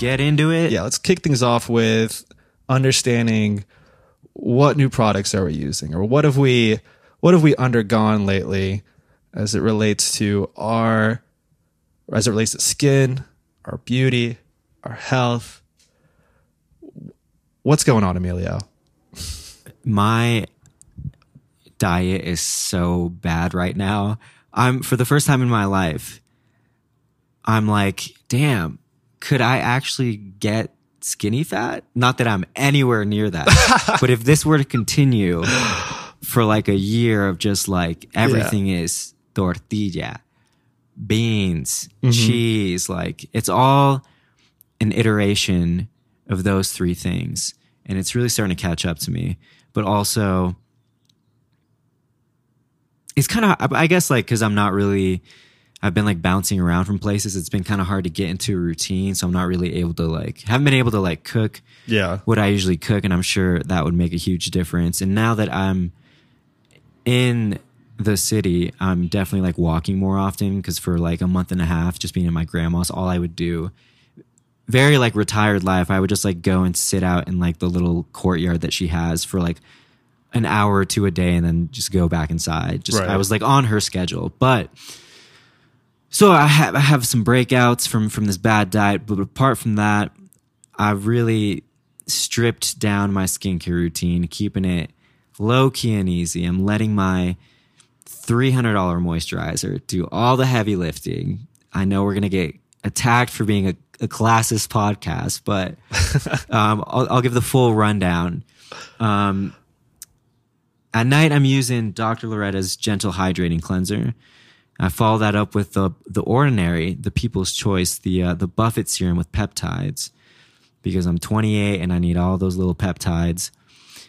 get into it. Yeah, let's kick things off with understanding what new products are we using or what have we what have we undergone lately as it relates to our as it relates to skin, our beauty, our health. What's going on, Emilio? My diet is so bad right now. I'm for the first time in my life, I'm like, damn, could I actually get skinny fat? Not that I'm anywhere near that. but if this were to continue for like a year of just like everything is tortilla, beans, mm-hmm. cheese, like it's all an iteration of those three things. And it's really starting to catch up to me. But also, it's kind of, I guess, like, because I'm not really, I've been like bouncing around from places. It's been kind of hard to get into a routine. So I'm not really able to, like, haven't been able to, like, cook Yeah. what I usually cook. And I'm sure that would make a huge difference. And now that I'm in the city, I'm definitely like walking more often because for like a month and a half, just being at my grandma's, all I would do, very like retired life, I would just like go and sit out in like the little courtyard that she has for like an hour or two a day and then just go back inside. Just Right. I was like on her schedule. But so I have I have some breakouts from from this bad diet, but apart from that, I've really stripped down my skincare routine, keeping it low key and easy. I'm letting my $300 moisturizer do all the heavy lifting. I know we're going to get attacked for being a, a classist podcast, but um, I'll, I'll give the full rundown. Um, at night, I'm using Dr. Loretta's Gentle Hydrating Cleanser. I follow that up with the the ordinary, the People's Choice, the uh, the Buffet serum with peptides, because I'm 28 and I need all those little peptides.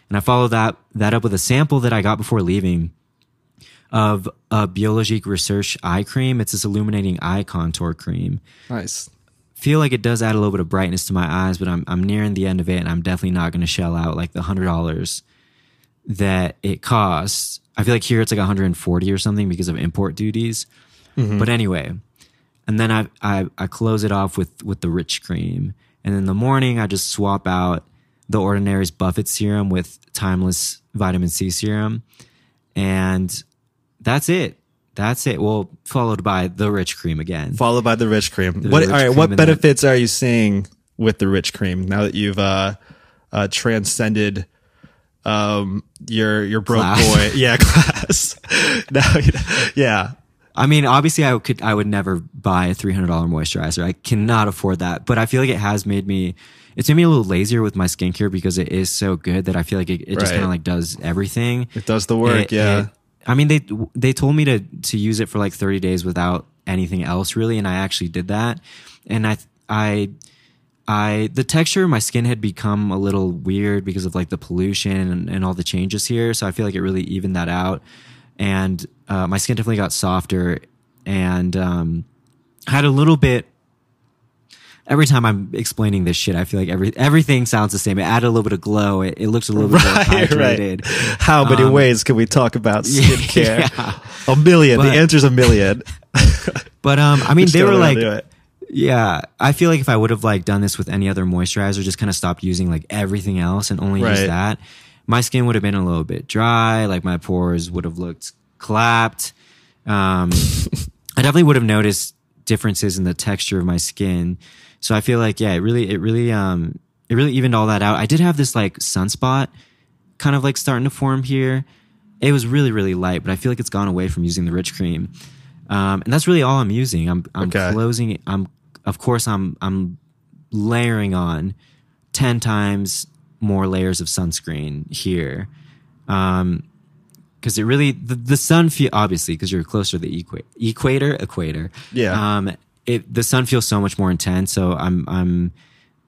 And I follow that that up with a sample that I got before leaving of a Biologique Recherche eye cream. It's this illuminating eye contour cream. Nice. Feel like it does add a little bit of brightness to my eyes, but I'm I'm nearing the end of it, and I'm definitely not going to shell out like the hundred dollars that it costs. I feel like here it's like 140 or something because of import duties. But anyway, and then I, I I close it off with with the rich cream, and in the morning I just swap out the Ordinary's Buffet serum with Timeless vitamin C serum, and that's it. That's it. Well, followed by the rich cream again. Followed by the rich cream. what rich all right, cream what benefits are you seeing with the rich cream now that you've uh uh transcended um your your broke Class. boy yeah class now yeah I mean, obviously, I could, I would never buy a three hundred dollar moisturizer. I cannot afford that. But I feel like it has made me, it's made me a little lazier with my skincare because it is so good that I feel like it, it just kind of like does everything. it does the work It- yeah it- I mean, they they told me to to use it for like thirty days without anything else really, and I actually did that. And I I I the texture of my skin had become a little weird because of like the pollution and, and all the changes here. So I feel like it really evened that out, and uh, my skin definitely got softer and um, had a little bit. Every time I'm explaining this shit, I feel like every everything sounds the same. It added a little bit of glow. It, it looks a little bit more hydrated. right how many Um, ways can we talk about skincare yeah. a million But- the answer's a million But um, I mean, they were like. Yeah. I feel like if I would have like done this with any other moisturizer, just kind of stopped using like everything else and only Right. use that, my skin would have been a little bit dry. Like my pores would have looked clapped. Um, I definitely would have noticed differences in the texture of my skin. So I feel like yeah, it really, it really, um, it really evened all that out. I did have this like sunspot kind of like starting to form here. It was really, really light, but I feel like it's gone away from using the rich cream. Um, and that's really all I'm using. I'm, I'm Okay. closing. I'm, of course, I'm, I'm layering on 10 times more layers of sunscreen here. Um, cause it really, the, the sun feel, obviously, cause you're closer to the equa- equator, equator. Yeah. Um, it, the sun feels so much more intense. So I'm, I'm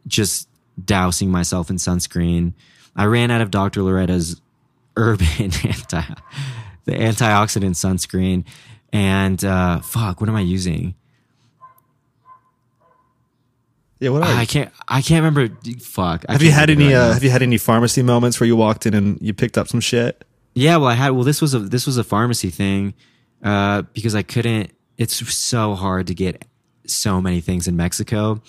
just dousing myself in sunscreen. I ran out of Dr. Loretta's urban anti, the antioxidant sunscreen. And, uh, fuck, what am I using? Yeah what you? I can't, I can't remember. Fuck. I have you had think of it any right uh, have you had any pharmacy moments where you walked in and you picked up some shit Yeah, well, I had. Well, this was a this was a pharmacy thing uh, because I couldn't. It's so hard to get so many things in Mexico.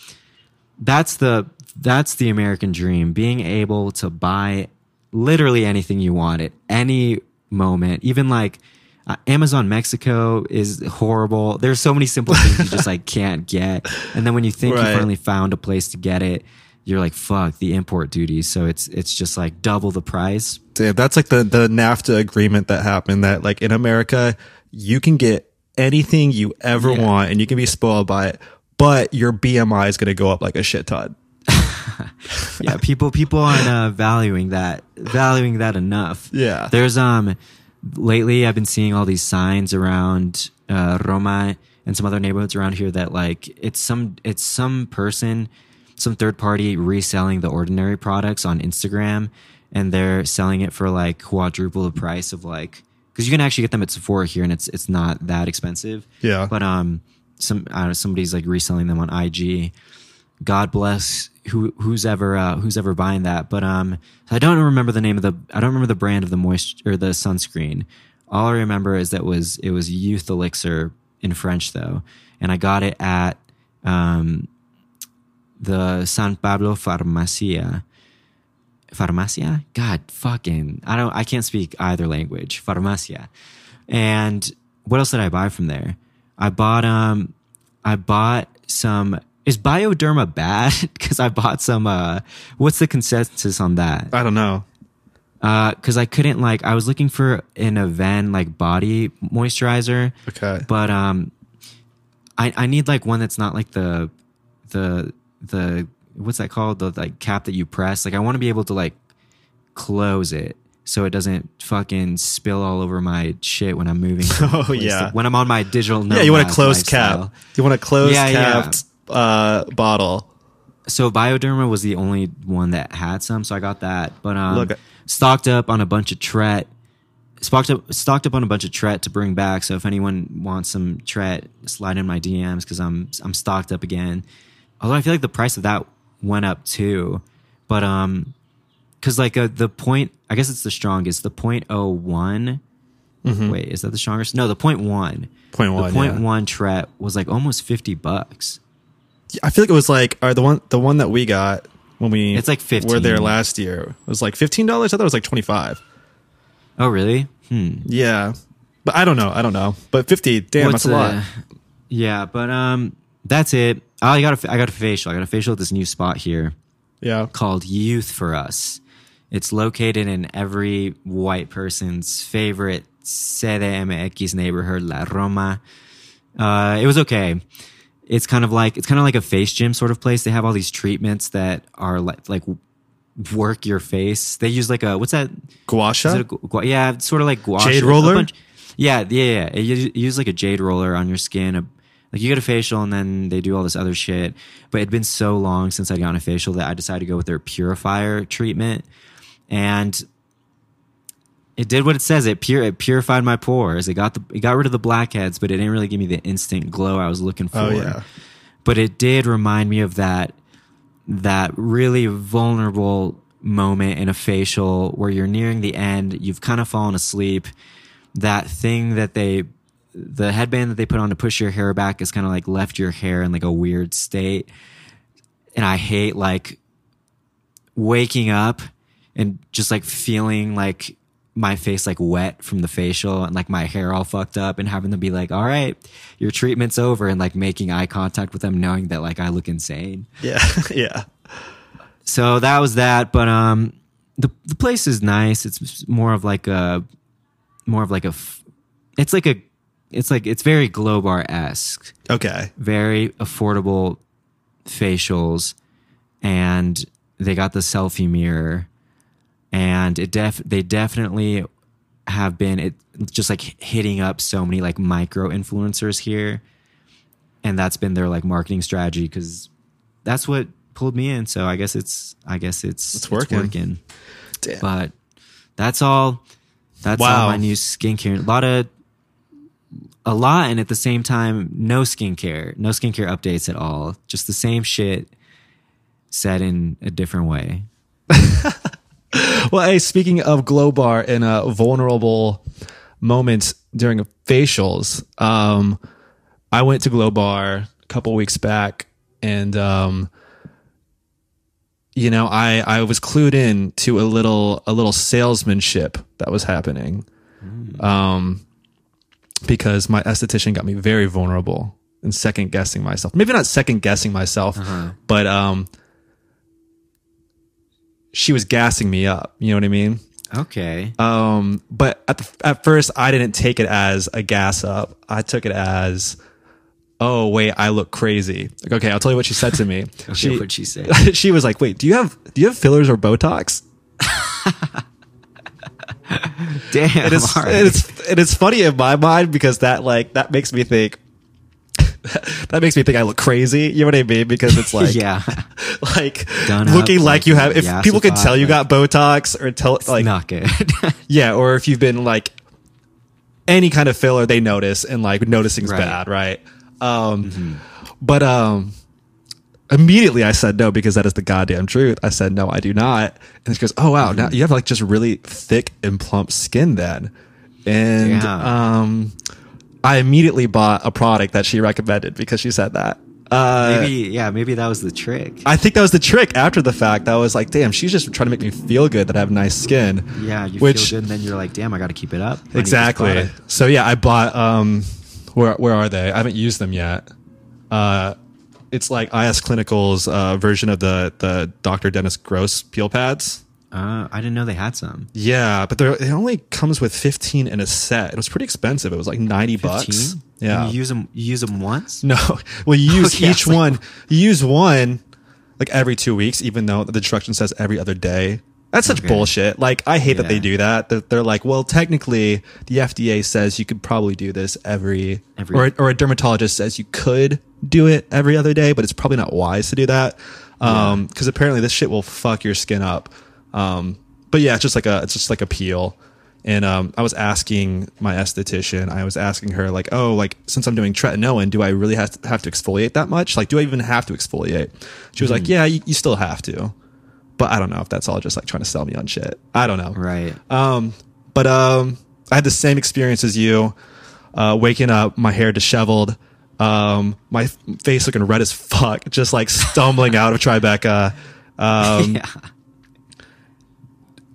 that's the that's the American dream. Being able to buy literally anything you want at any moment, even like uh, Amazon Mexico is horrible. There's so many simple things you just like can't get, and then when you think Right. you finally found a place to get it, you're like, "Fuck the import duties." So it's it's just like double the price. Damn, that's like the the NAFTA agreement that happened. That like in America, you can get anything you ever Yeah. want, and you can be spoiled by it. But your BMI is going to go up like a shit ton. yeah, people people aren't uh, valuing that valuing that enough. Yeah. there's um lately I've been seeing all these signs around uh, Roma and some other neighborhoods around here that like it's some it's some person some third party reselling the ordinary products on Instagram and they're selling it for like quadruple the price of like because you can actually get them at Sephora here and it's it's not that expensive. Yeah. but um some I don't know somebody's like reselling them on IG. God bless who who's ever uh, who's ever buying that. But um, I don't remember the name of the I don't remember the brand of the moist or the sunscreen. All I remember is that was it was Youth Elixir in French though, and I got it at um, the San Pablo Farmacia. Farmacia? God, fucking, I don't, I can't speak either language. Farmacia. And what else did I buy from there? I bought, um, I bought some, is Bioderma bad? Cause I bought some, uh, what's the consensus on that? I don't know. Uh, cause I couldn't like, I was looking for an Avène like body moisturizer Okay. but um i i need like one that's not like the the the what's that called the like cap that you press like i want to be able to like close it so it doesn't fucking spill all over my shit when i'm moving Oh, yeah. when i'm on my digital yeah, you want a closed lifestyle. cap. You want a closed Yeah, yeah. Uh, bottle. so bioderma was the only one that had some so i got that. But um Look- stocked up on a bunch of tret stocked up stocked up on a bunch of tret to bring back. So if anyone wants some tret slide in my dms because i'm i'm stocked up again. Although i feel like the price of that went up too. But um because like uh, the point i guess it's the strongest the point oh one. Wait is that the strongest? No the point one. Point the point yeah. one tret was like almost 50 bucks I feel like it was like or the one the one that we got when we It's like 15. were there last year it was like fifteen dollars. I thought it was like twenty five. oh really hmm Yeah, but I don't know. I don't know. But fifty, damn, What's that's a lot. uh, Yeah, but um, that's it. I got a I got a facial. I got a facial at this new spot here Yeah, called Youth for Us. It's located in every white person's favorite CDMX neighborhood, La Roma. Uh, it was okay. It's kind of like it's kind of like a face gym sort of place. They have all these treatments that are like like work your face. They use like a what's that gua sha. it gu- gu- yeah, sort of like gua Jade roller? bunch- yeah, yeah, yeah. You you use like a jade roller on your skin. A, like you get a facial and then they do all this other shit. But it'd been so long since I'd gotten a facial that I decided to go with their purifier treatment, and it did what it says. It pure it purified my pores. It got the it got rid of the blackheads, but it didn't really give me the instant glow I was looking oh, for Oh yeah, but it did remind me of that that really vulnerable moment in a facial where you're nearing the end you've kind of fallen asleep that thing that they the headband that they put on to push your hair back is kind of like left your hair in like a weird state and i hate like waking up and just like feeling like my face like wet from the facial and like my hair all fucked up and having them be like, all right, your treatment's over and like making eye contact with them knowing that like I look insane. yeah, yeah. So that was that. But um the the place is nice. It's more of like a more of like a, it's like a it's like it's very Glowbar esque Okay, very affordable facials and they got the selfie mirror and it def they definitely have been it just like hitting up so many like micro influencers here and that's been their like marketing strategy because that's what pulled me in so i guess it's i guess it's It's working. damn. but that's all that's Wow. all my new skincare a lot of a lot and at the same time no skincare no skincare updates at all just the same shit said in a different way Well, hey, speaking of Glowbar and uh, vulnerable moments during facials, um, I went to Glowbar a couple weeks back, and um, you know, I I was clued in to a little a little salesmanship that was happening. Um because my esthetician got me very vulnerable and second guessing myself. Maybe not second guessing myself, but um she was gassing me up, you know what I mean? Okay. Um, but at the, at first, I didn't take it as a gas up. I took it as, oh wait, I look crazy. Like, okay, I'll tell you what she said to me. okay, she what'd she say? she was like, wait, do you have do you have fillers or Botox? Damn. It is, it is it is funny in my mind because that like that makes me think. that makes me think I look crazy. You know what I mean? Because it's like, yeah. like Done looking up, like like you have. If people can tell you got Botox or tell like Not good. Yeah, or if you've been like any kind of filler, they notice and like noticing's Right. bad, right? Um, But um, immediately I said no because that is the goddamn truth. I said no, I do not. And she goes, "Oh wow, now you have like just really thick and plump skin then." And Yeah. um, I immediately bought a product that she recommended because she said that. Uh, maybe, yeah, maybe that was the trick. I think that was the trick. After the fact, I was like, "Damn, she's just trying to make me feel good that I have nice skin." yeah, you which- feel good, and then you're like, damn, I got to keep it up. I Exactly. So yeah, I bought um where where are they? I haven't used them yet. Uh it's like IS Clinical's uh, version of the the Dr. Dennis Gross peel pads. Uh, I didn't know they had some. Yeah, but they're, it only comes with 15 in a set. It was pretty expensive. It was like 90 bucks. Yeah. And you use them. You use them once. No, well, you use Okay, each like- one. You use one like every two weeks, even though the instruction says every other day. That's such Okay. bullshit. Like, I hate that they do that. They're, they're like, well, technically, the FDA says you could probably do this every, Every- or, or a dermatologist says you could do it every other day, but it's probably not wise to do that. Um, cause apparently this shit will fuck your skin up. Um, but yeah, it's just like a, it's just like a peel. And um, I was asking my esthetician, I was asking her like, oh, like since I'm doing tretinoin, do I really have to, have to exfoliate that much? Like, do I even have to exfoliate? She was like, yeah, you, you still have to, but I don't know if that's all just like trying to sell me on shit. I don't know. Right. Um, but um, I had the same experience as you. Uh, waking up, my hair disheveled, um, my face looking red as fuck, just like stumbling out of Tribeca. Um, yeah.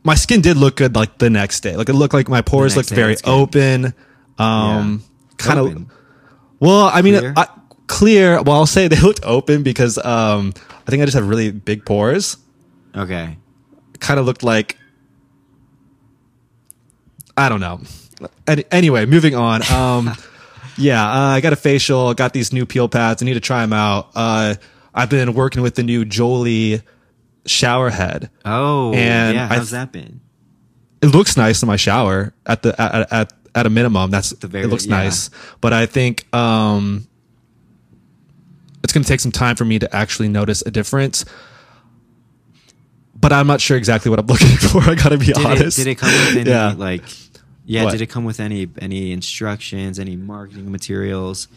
My skin did look good like the next day. Like it looked like my pores looked very open. Um, kind of. Well, I mean, Clear? I, clear. Well, I'll say they looked open because um, I think I just have really big pores. Okay. kind of looked like I don't know. Any, anyway, moving on. Um, yeah, uh, I got a facial. Got these new peel pads. I need to try them out. Uh, I've been working with the new Jolie shower head. Oh, And yeah. How's th- that been? It looks nice in my shower at the at at, at a minimum. That's the very- it looks yeah. nice. But I think um, it's going to take some time for me to actually notice a difference. But I'm not sure exactly what I'm looking for. I got to be Did it, honest. did it come with any Yeah. like? Yeah. What? Did it come with any any instructions, any marketing materials?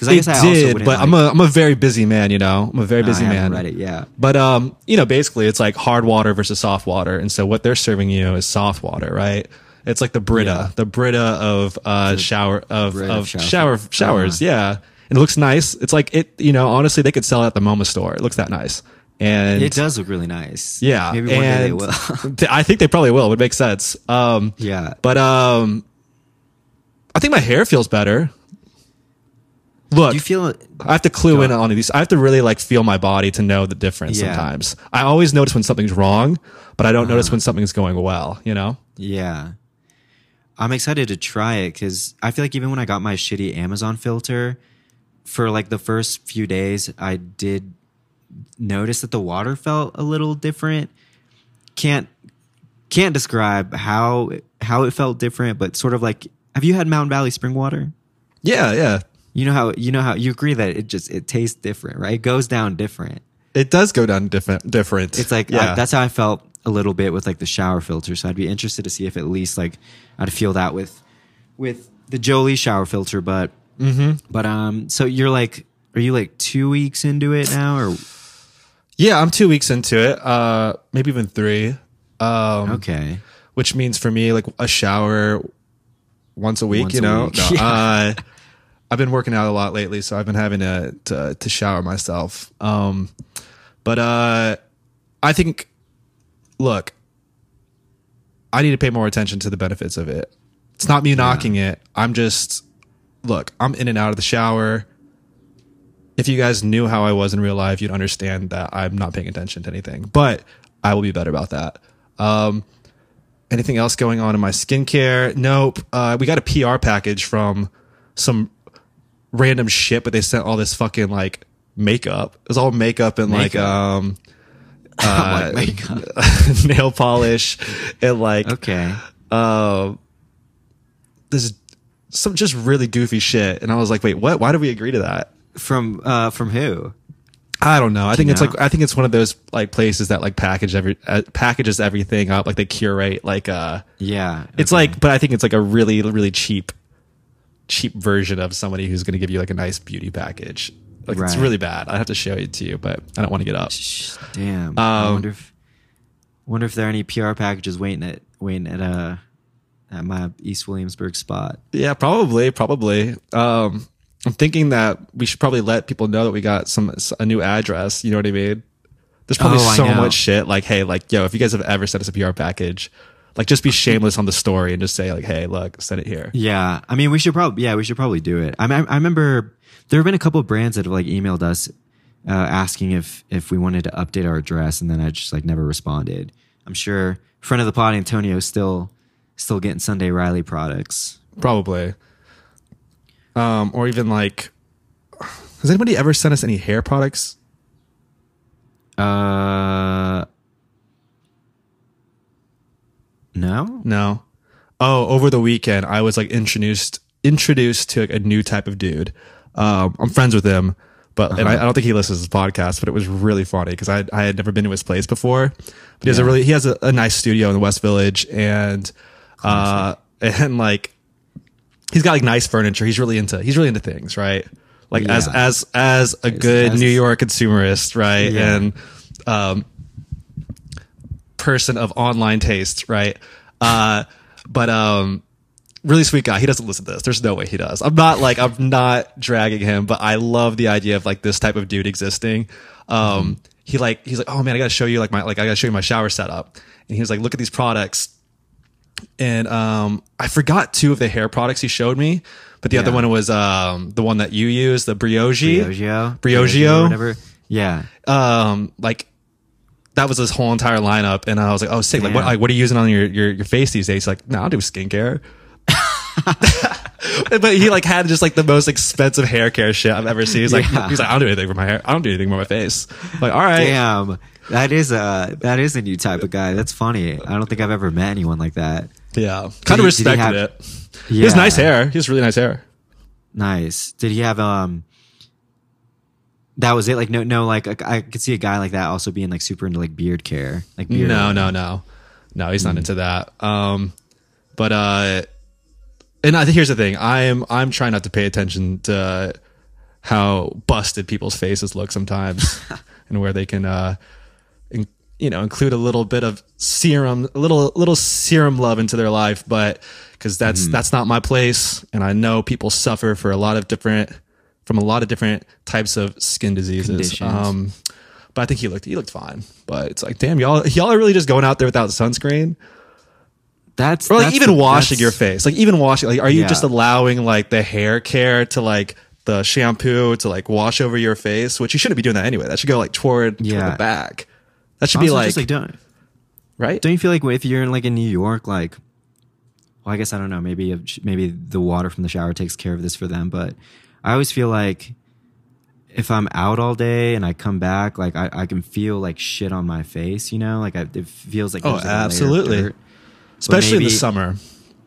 Because I guess I did, but I'm a I'm a very busy man. You know, I'm a very busy man. Read it, yeah. But um, you know, basically, it's like hard water versus soft water, and so what they're serving you is soft water, right? It's like the Brita, Yeah. the Brita of uh shower of Brita of of shower- shower showers, Uh-huh. yeah. And it looks nice. It's like it, you know. Honestly, they could sell it at the MoMA store. It looks that nice, and It does look really nice. yeah. Maybe one day they will. I think they probably will. It would make sense. Um, yeah. but um, I think my hair feels better. Look, Do you feel I have to clue in on. these. I have to really like feel my body to know the difference Yeah. sometimes. I always notice when something's wrong, but I don't Uh-huh. notice when something's going well, you know? Yeah. I'm excited to try it because I feel like even when I got my shitty Amazon filter, for like the first few days, I did notice that the water felt a little different. Can't can't describe how how it felt different, but sort of like have you had Mountain Valley spring water? Yeah, yeah. You know how you know how you agree that it just it tastes different, right? It goes down different. It does go down different different. It's like yeah. I, that's how I felt a little bit with like the shower filter. So I'd be interested to see if at least like I'd feel that with with the Jolie shower filter. But Mm-hmm. but um, so you're like, are you like two weeks into it now, or Yeah, I'm 2 weeks into it. Uh maybe even 3. Um okay? which means for me like a shower once a week, Once you know. week, No, yeah. uh, I've been working out a lot lately, so I've been having to to, to shower myself. Um, but uh, I think, look, I need to pay more attention to the benefits of it. It's not me knocking it. I'm just, look, I'm in and out of the shower. If you guys knew how I was in real life, you'd understand that I'm not paying attention to anything. But I will be better about that. Um, anything else going on in my skincare? Nope. Uh, we got a PR package from some random shit, but they sent all this fucking like makeup. It was all makeup and like Makeup. um like makeup. nail polish and like Okay. uh, this some just really goofy shit. And I was like, wait, what? Why did we agree to that? From uh from who? I don't know. I think it's know? like I think it's one of those like places that like package every uh, packages everything up, like they curate like uh Yeah. it's like but I think it's like a really really cheap cheap version of somebody who's going to give you like a nice beauty package. Like it's really bad. I have to show it to you, but I don't want to get up. Damn. I Um, wonder if wonder if there are any PR packages waiting at waiting at uh at my East Williamsburg spot. Yeah, probably, probably. Um, I'm thinking that we should probably let people know that we got some a new address. You know what I mean? There's probably Oh, so much shit. Like, hey, like, yo, if you guys have ever sent us a PR package, like, just be shameless on the story and just say, like, hey, look, send it here. Yeah, I mean, we should probably yeah, we should probably do it. I mean, I remember there have been a couple of brands that have like emailed us uh, asking if if we wanted to update our address, and then I just like never responded. I'm sure friend of the pod Antonio still still getting Sunday Riley products. Probably. Um, or even like, has anybody ever sent us any hair products? Uh, no. No. Oh, over the weekend, I was like introduced introduced to like, a new type of dude. Um, I'm friends with him, but and I, I don't think he listens to this podcast. But it was really funny because I I had never been to his place before. But he has a really he has a, a nice studio in the West Village, and uh and like he's got like nice furniture. He's really into he's really into things, right? Like as as as a good as- New York consumerist, right? Yeah. And um person of online taste, right? Uh, but um, really sweet guy. He doesn't listen to this. There's no way he does. I'm not like I'm not dragging him, but I love the idea of like this type of dude existing. Um, he like he's like, oh man, I gotta show you like my like I gotta show you my shower setup, and he was like, look at these products. And um, I forgot two of the hair products he showed me, but the other one was um the one that you use, the Briogeo. Briogeo, whatever. Yeah. um like that was his whole entire lineup and i was like oh sick like what, like what are you using on your your, your face these days He's like no i'll do skincare but he like had just like the most expensive hair care shit i've ever seen he's like Yeah. he's like i don't do anything for my hair i don't do anything for my face like all right Damn. That is a that is a new type of guy. That's funny. I don't think I've ever met anyone like that. yeah kind of he- did he respected have- it he has nice hair he has really nice hair Nice. Did he have um? That was it. Like no, no. Like I I could see a guy like that also being like super into like beard care, like beard. no no no no he's not into that um but uh and I think here's the thing i'm i'm trying not to pay attention to how busted people's faces look sometimes and where they can uh in, you know include a little bit of serum a little little serum love into their life but because that's that's not my place and i know people suffer for a lot of different from a lot of different types of skin diseases. Um but i think he looked he looked fine. But it's like damn y'all y'all are really just going out there without sunscreen? That's or like that's even the- washing your face. Like even washing like are you Yeah. just allowing like the hair care to like the shampoo to like wash over your face? Which you shouldn't be doing that anyway. That should go like toward, toward Yeah. the back. That should Also, be like, just, like don't right? don't you feel like if you're in like in New York, like, well, I guess I don't know. Maybe maybe the water from the shower takes care of this for them, but I always feel like if I'm out all day and I come back, like I, I can feel like shit on my face. You know, like I, it feels like Oh, like, a layer of absolutely. especially in the summer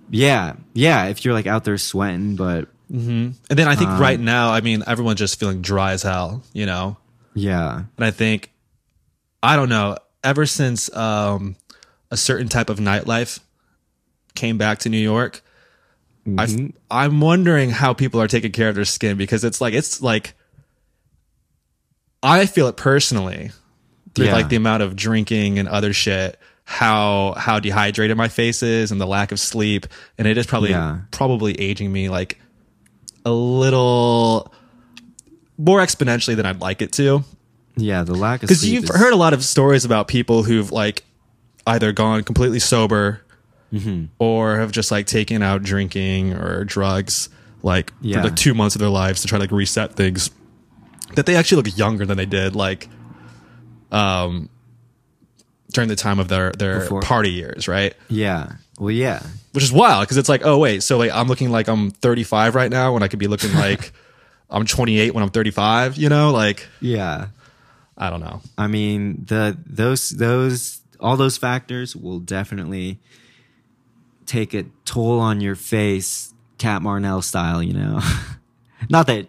Yeah, yeah. If you're like out there sweating, but and then i think Um, right now i mean everyone's just feeling dry as hell you know yeah, and i think i don't know ever since um a certain type of nightlife came back to new york Mm-hmm. I, I'm wondering how people are taking care of their skin because it's like it's like I feel it personally through Yeah. like the amount of drinking and other shit how how dehydrated my face is and the lack of sleep and it is probably Yeah. probably aging me like a little more exponentially than I'd like it to Yeah, the lack of because you've is- heard a lot of stories about people who've like either gone completely sober Mm-hmm. or have just like taken out drinking or drugs like Yeah. for like two months of their lives to try to like reset things that they actually look younger than they did like um during the time of their their Before. party years right Yeah. Well, yeah. which is wild because it's like oh wait so like i'm looking like i'm 35 right now when i could be looking like i'm 28 when i'm 35 you know like Yeah. i don't know I mean, the those those all those factors will definitely take a toll on your face, Cat Marnell style. You know, not that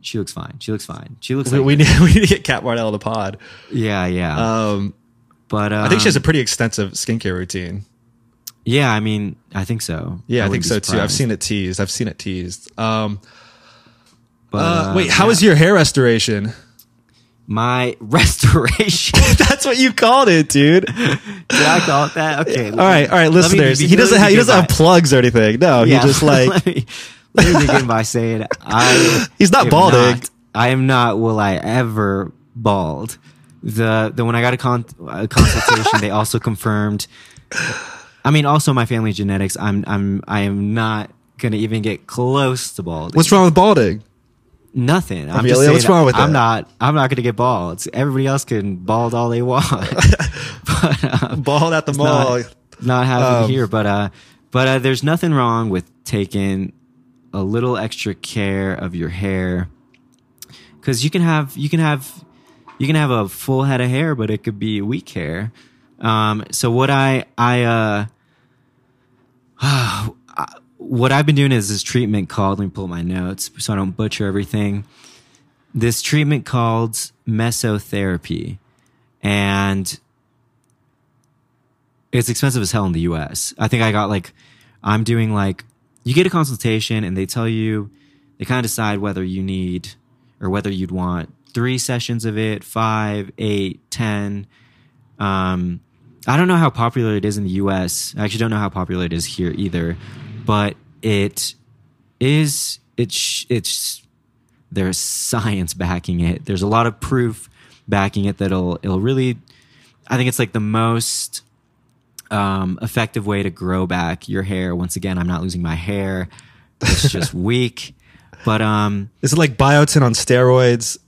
she looks fine. She looks fine. She looks we, like we need we need to get Cat Marnell on the pod yeah, yeah. um but um, I think she has a pretty extensive skincare routine. yeah. I mean, I think so. Yeah, I, wouldn't think so too. I've seen it teased. I've seen it teased. Um, But, uh, uh, wait, how yeah. was your hair restoration? My restoration? That's what you called it, dude. Did I call it that? Okay. right, all right, Let me listeners. be- he doesn't have he doesn't have plugs or anything. No, Yeah, he just like let me, let me begin by saying I He's not balding. not- I am not. Will I ever bald? The the when I got a, con, a consultation, they also confirmed. I mean, also my family genetics. I'm I'm I am not gonna even get close to bald. what's wrong with balding? Nothing. I'm saying, what's wrong with I'm not. I'm not gonna get bald. Everybody else can bald all they want. but um, Bald at the mall. not, not happening Um, here, but uh, but uh, there's nothing wrong with taking a little extra care of your hair because you can have you can have you can have a full head of hair, but it could be weak hair. Um, so what I I uh, what I've been doing is this treatment called. Let me pull up my notes so I don't butcher everything. This treatment called mesotherapy, and it's expensive as hell in the US. I think I got like, I'm doing like, you get a consultation and they tell you, they kind of decide whether you need or whether you'd want three sessions of it, five, eight, ten. Um, I don't know how popular it is in the US. I actually don't know how popular it is here either, but it is, it's, it's, there's science backing it. There's a lot of proof backing it that'll, it'll really, I think it's like the most, um, effective way to grow back your hair. Once again, I'm not losing my hair. It's just weak. But um, Is it like biotin on steroids?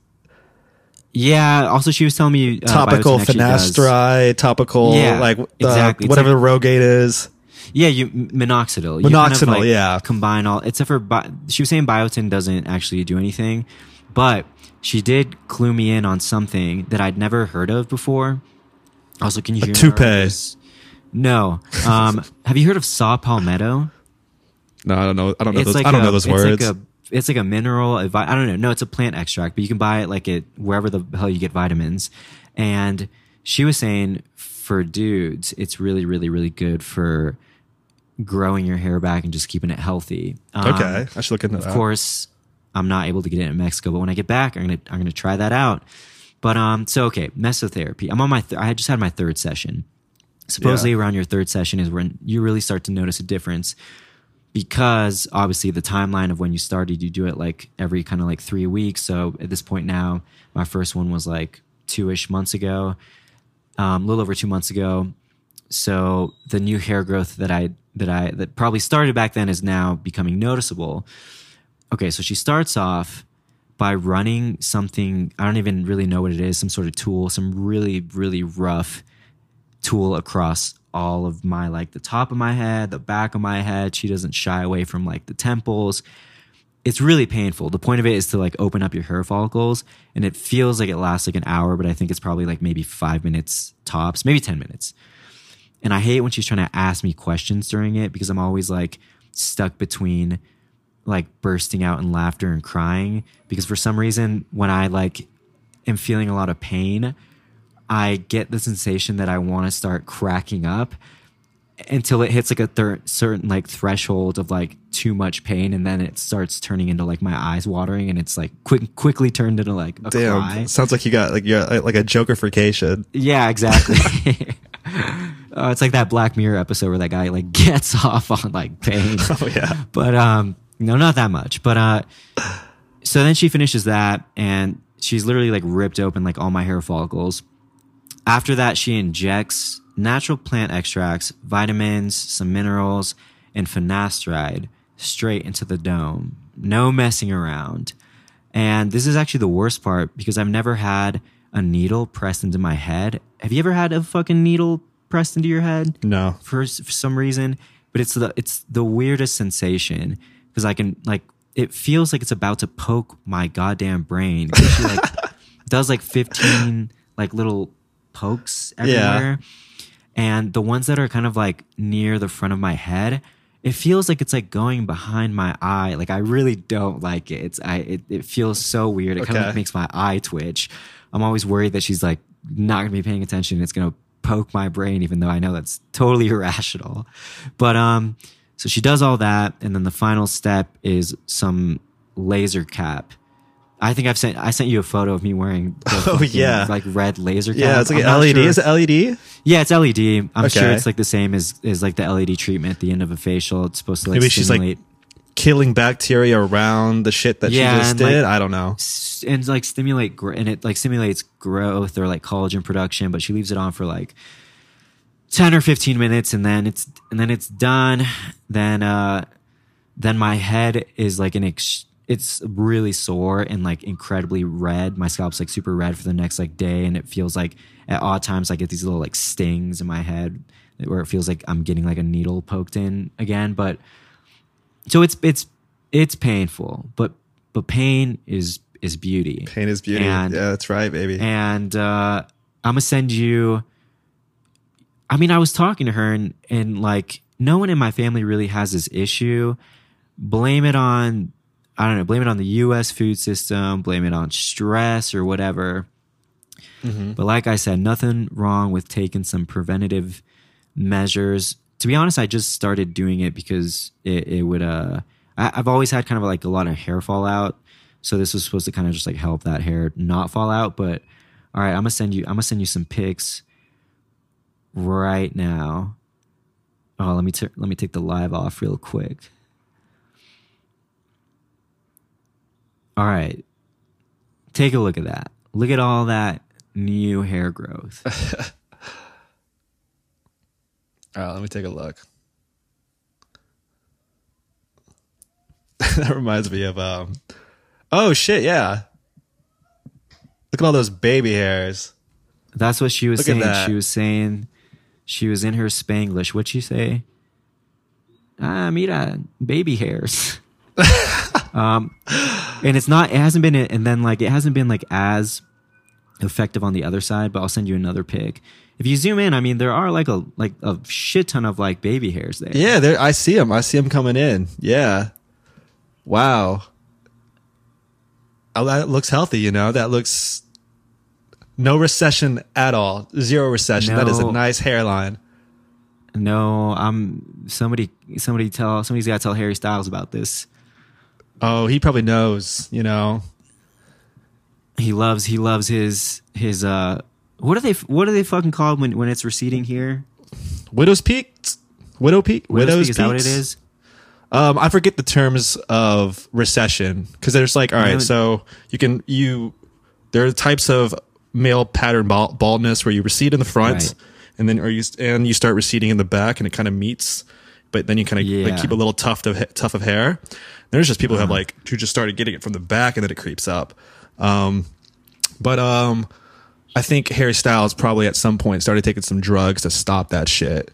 yeah. Also, she was telling me uh, topical does- finasteride, topical Yeah, like uh, exactly. Whatever like- the Rogaine is. Yeah, you minoxidil. You kind of, Minoxidil, like, yeah. Combine all except for bi- she was saying biotin doesn't actually do anything, but she did clue me in on something that I'd never heard of before. Also, can you hear me toupee. No. Um, have you heard of saw palmetto? No, I don't know. I don't know those. I don't a- know those it's words. Like a, it's like a mineral. a vi- I don't know. No, it's a plant extract, but you can buy it like it wherever the hell you get vitamins. And she was saying for dudes, it's really, really, really good for growing your hair back and just keeping it healthy. Um, okay, I should look into Of that. Of course, I'm not able to get it in Mexico, but when I get back, I'm gonna I'm gonna try that out. But um, so okay, mesotherapy. I'm on my. Th- I just had my third session. Supposedly, Yeah. around your third session is when you really start to notice a difference because obviously the timeline of when you started, you do it like every kind of like three weeks. So at this point now, my first one was like two ish months ago, um, a little over two months ago. So the new hair growth that I that I that probably started back then is now becoming noticeable. Okay, so she starts off by running something I don't even really know what it is, some sort of tool, some really really rough tool across all of my like the top of my head, the back of my head. She doesn't shy away from like the temples. It's really painful. The point of it is to like open up your hair follicles and it feels like it lasts like an hour, but I think it's probably like maybe 5 minutes tops, maybe 10 minutes. And I hate when she's trying to ask me questions during it because I'm always like stuck between like bursting out in laughter and crying because for some reason when I like am feeling a lot of pain, I get the sensation that I want to start cracking up until it hits like a thir- certain like threshold of like too much pain and then it starts turning into like my eyes watering and it's like quick quickly turned into like a Damn, cry. sounds like you got like you got like a Jokerfication. Yeah, exactly. uh, it's like that Black Mirror episode where that guy like gets off on like pain. Oh yeah, but um no not that much but uh so then she finishes that and she's literally like ripped open like all my hair follicles. After that, she injects natural plant extracts, vitamins, some minerals, and finasteride straight into the dome. No messing around. And this is actually the worst part because I've never had a needle pressed into my head. Have you ever had a fucking needle pressed into your head? No. for, for some reason, but it's the it's the weirdest sensation because I can like it feels like it's about to poke my goddamn brain. She like does like fifteen like little pokes everywhere, and the ones that are kind of like near the front of my head. It feels like it's like going behind my eye. Like I really don't like it. It's I. It, it feels so weird. It kind of like makes my eye twitch. I'm always worried that she's like not gonna be paying attention. It's gonna poke my brain, even though I know that's totally irrational. But um, so she does all that, and then the final step is some laser cap. I think I've sent I sent you a photo of me wearing the Oh, fucking, yeah. like red laser cap. Yeah, it's like I'm not LED. sure- Is it LED? yeah, it's LED. I'm sure it's like the same as as like the LED treatment at the end of a facial. It's supposed to like Maybe she's, like, stimulate Killing bacteria around the shit that Yeah, she just did. like- I don't know. and like stimulate gr- and it like stimulates growth or like collagen production but she leaves it on for like 10 or 15 minutes and then it's and then it's done then uh then my head is like an ex- it's really sore and like incredibly red my scalp's like super red for the next like day and it feels like at odd times i get these little like stings in my head where it feels like i'm getting like a needle poked in again but so it's it's it's painful but but pain is is beauty Pain is beauty. And- yeah, that's right, baby. and uh, I'm gonna send you. I mean, I was talking to her, and and like no one in my family really has this issue. Blame it on I don't know. Blame it on the U.S. food system. Blame it on stress or whatever. But like I said, nothing wrong with taking some preventative measures. To be honest, I just started doing it because it, it would. Uh, I, I've always had kind of like a lot of hair fall out, so this was supposed to kind of just like help that hair not fall out. But all right, I'm gonna send you. I'm gonna send you some pics right now. Oh, let me t- let me take the live off real quick. All right, take a look at that. Look at all that new hair growth. All right, let me take a look. that reminds me of um Oh shit, yeah. Look at all those baby hairs. That's what she was Look saying. She was saying she was in her Spanglish. What'd she say? Ah, mira, baby hairs. um, and it's not. It hasn't been. And then like it hasn't been like as effective on the other side. But I'll send you another pic. If you zoom in, I mean, there are like a like a shit ton of like baby hairs there. Yeah, there I see them. I see them coming in. Yeah. Wow. Oh, that looks healthy, you know. That looks no recession at all. Zero recession. That is a nice hairline. No, I'm somebody. Somebody tell. Somebody's got to tell Harry Styles about this. Oh, he probably knows, you know. he loves he loves his his uh what are they what are they fucking called when when it's receding here Widow's Peak? Widow Peak? Widow's Peak, is that what it is Um, I forget the terms of recession because there's like, all right, so you can you there are types of male pattern bald, baldness where you recede in the front, Right. and then or you and you start receding in the back, and it kind of meets, but then you kind of like keep a little tuft of tuft of hair. There's just people who have Uh-huh. like who just started getting it from the back, and then it creeps up. Um, but um, I think Harry Styles probably at some point started taking some drugs to stop that shit.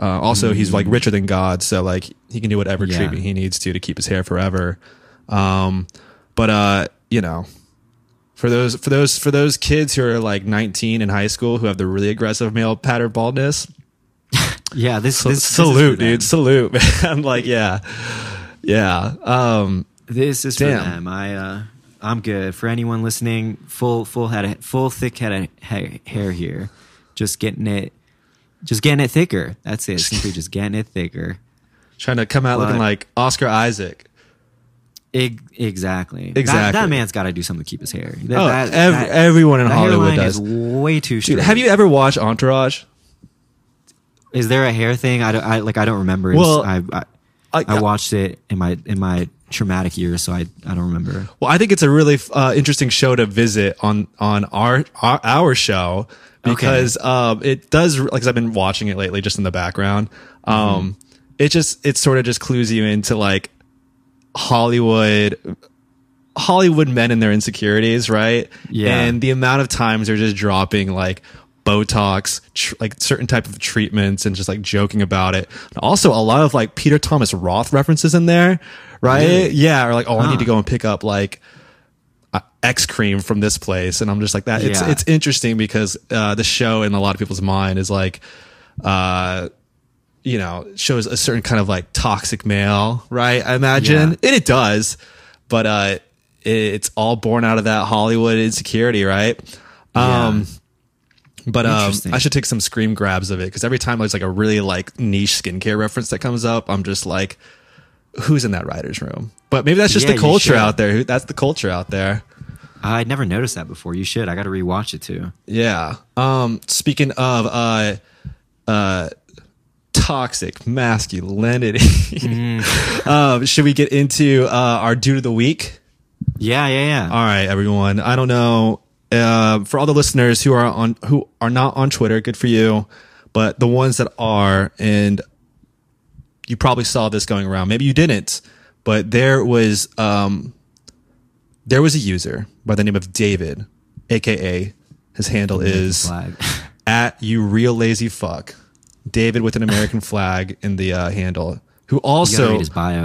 Uh, also, he's like richer than God, so like he can do whatever Mm. Yeah. treatment he needs to to keep his hair forever. Um, but uh, you know, for those for those for those kids who are like 19 in high school who have the really aggressive male pattern baldness, yeah this, this this is salute, them. dude, salute. I'm like, yeah, yeah. Um, this is Damn. for them i uh i'm good for anyone listening full full head of, full thick head of ha- hair here just getting it just getting it thicker that's it simply just getting it thicker trying to come out looking like Oscar Isaac. Eg- exactly That- Exactly. that, man's got to do something to keep his hair That- Oh, that- ev- that- everyone in that Hollywood does. is way too straight Dude, have you ever watched Entourage? Is there a hair thing? I don't. I like. I don't remember. Well, I, I I- I watched it in my in my traumatic year, so I I don't remember. Well, I think it's a really uh, interesting show to visit on on our our, our show because um, it does like I've been watching it lately just in the background. Um, It just it sort of just clues you into like Hollywood Hollywood men and their insecurities, right? Yeah. And the amount of times they're just dropping like Botox, tr- like certain type of treatments, and just like joking about it. And also, a lot of like Peter Thomas Roth references in there, right? Really? Yeah, or like, oh, I need to go and pick up like uh, X cream from this place, and I'm just like that. It's Yeah. it's interesting because uh, the show in a lot of people's mind is like, uh, you know, shows a certain kind of like toxic male, right? I imagine, Yeah. and it does, but uh, it's all born out of that Hollywood insecurity, right? Um, but um, I should take some scream grabs of it because every time there's like a really like niche skincare reference that comes up, I'm just like, who's in that writer's room? But maybe that's just Yeah, the culture out there. That's the culture out there. I'd never noticed that before. You should. I got to rewatch it too. Yeah. Um, speaking of uh, uh, toxic masculinity, um, should we get into uh, our dude of the week? Yeah, yeah, yeah. All right, everyone. I don't know uh, for all the listeners who are on who are not on Twitter. Good for you, but the ones that are, and you probably saw this going around. Maybe you didn't, but there was um, there was a user by the name of David, aka his handle is at you real lazy fuck. David with an American flag in the uh, handle, who also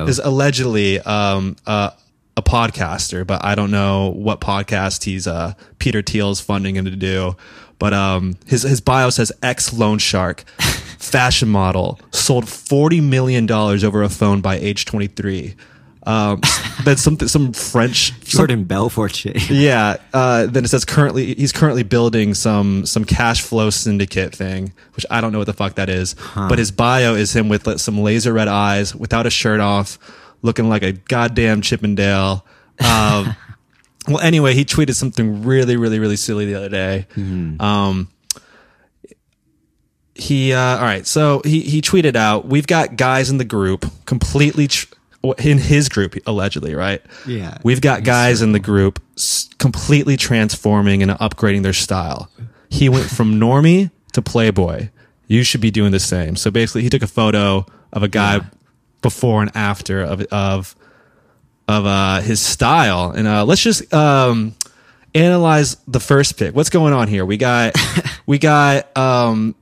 is allegedly um, uh, a podcaster, but I don't know what podcast he's uh, Peter Thiel's funding him to do. But um, his his bio says ex loan shark, fashion model, sold forty million dollars over a phone by age twenty three. Um, then some some French some Jordan Belfort shit. yeah. Uh, then it says currently he's currently building some some cash flow syndicate thing, which I don't know what the fuck that is. But his bio is him with some laser red eyes, without a shirt off, looking like a goddamn Chippendale. Um, well, anyway, he tweeted something really, really, really silly the other day. Um, he uh, all right. So he he tweeted out, "We've got guys in the group completely." Tr- in his group, allegedly, right? Yeah. We've got guys in the group s- completely transforming and upgrading their style. He went from normie to playboy. You should be doing the same. So basically, he took a photo of a guy before and after of of of uh, his style, and uh, let's just um, analyze the first pick. What's going on here? We got we got um,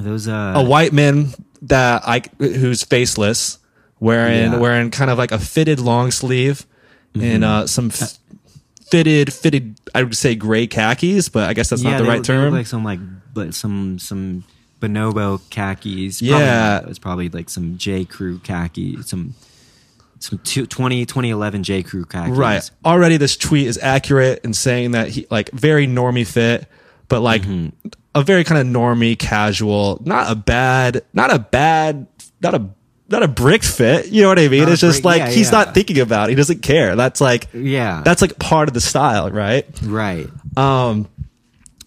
Those uh a white man that I who's faceless, wearing Yeah. Mm-hmm. wearing kind of like a fitted long sleeve and uh, some f- fitted fitted I would say gray khakis, but I guess that's not the right look- term. like some like but some some bonobo khakis. Yeah. it was probably like some J Crew khaki, some some two, 20, 2011 J Crew khakis. right. Already, this tweet is accurate in saying that he like very normie fit, but like Mm-hmm. a very kind of normy, casual, not a bad, not a bad, not a not a brick fit. You know what I mean? Not It's just brick- like yeah, he's yeah. not thinking about it. He doesn't care. That's like Yeah. that's like part of the style, right? right. Um,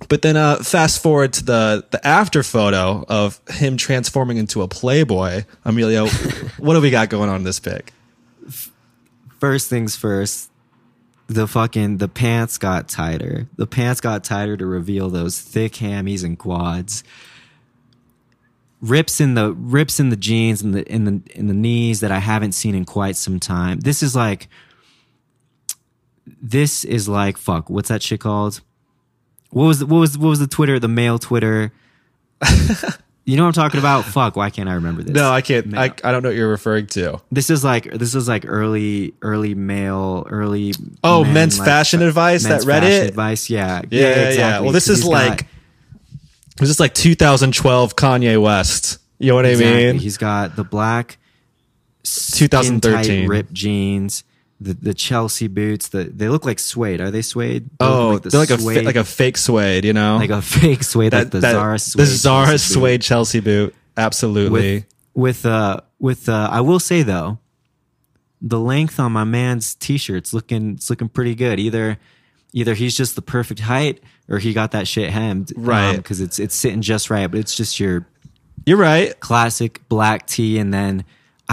but then uh, fast forward to the the after photo of him transforming into a playboy. Emilio, what do we got going on in this pic? First things first. The fucking the pants got tighter. The pants got tighter to reveal those thick hammies and quads. Rips in the rips in the jeans and the in the in the knees that I haven't seen in quite some time. This is like this is like fuck. What's that shit called? What was the, what was what was the Twitter? The male Twitter. you know what I'm talking about? Fuck. Why can't I remember this? No, I can't. I, I don't know what you're referring to. This is like this is like early early male early. Oh, men, men's like, fashion advice, men's that Reddit? fashion advice. Yeah, Yeah, yeah, yeah. exactly. Well, this is like got- this is like 2012 Kanye West. You know what exactly. I mean? He's got the black 2013. ripped jeans, the the Chelsea boots. The they look like suede. Are they suede? They oh, look they're like a fa- like a fake suede. You know, like a fake suede, like the Zara suede. the Zara Chelsea boot. suede Chelsea boot. Absolutely. with with uh with uh I will say though, the length on my man's t-shirt's looking it's looking pretty good. Either either he's just the perfect height or he got that shit hemmed. Right. because it's it's sitting just right, but it's just your You're right. classic black tee and then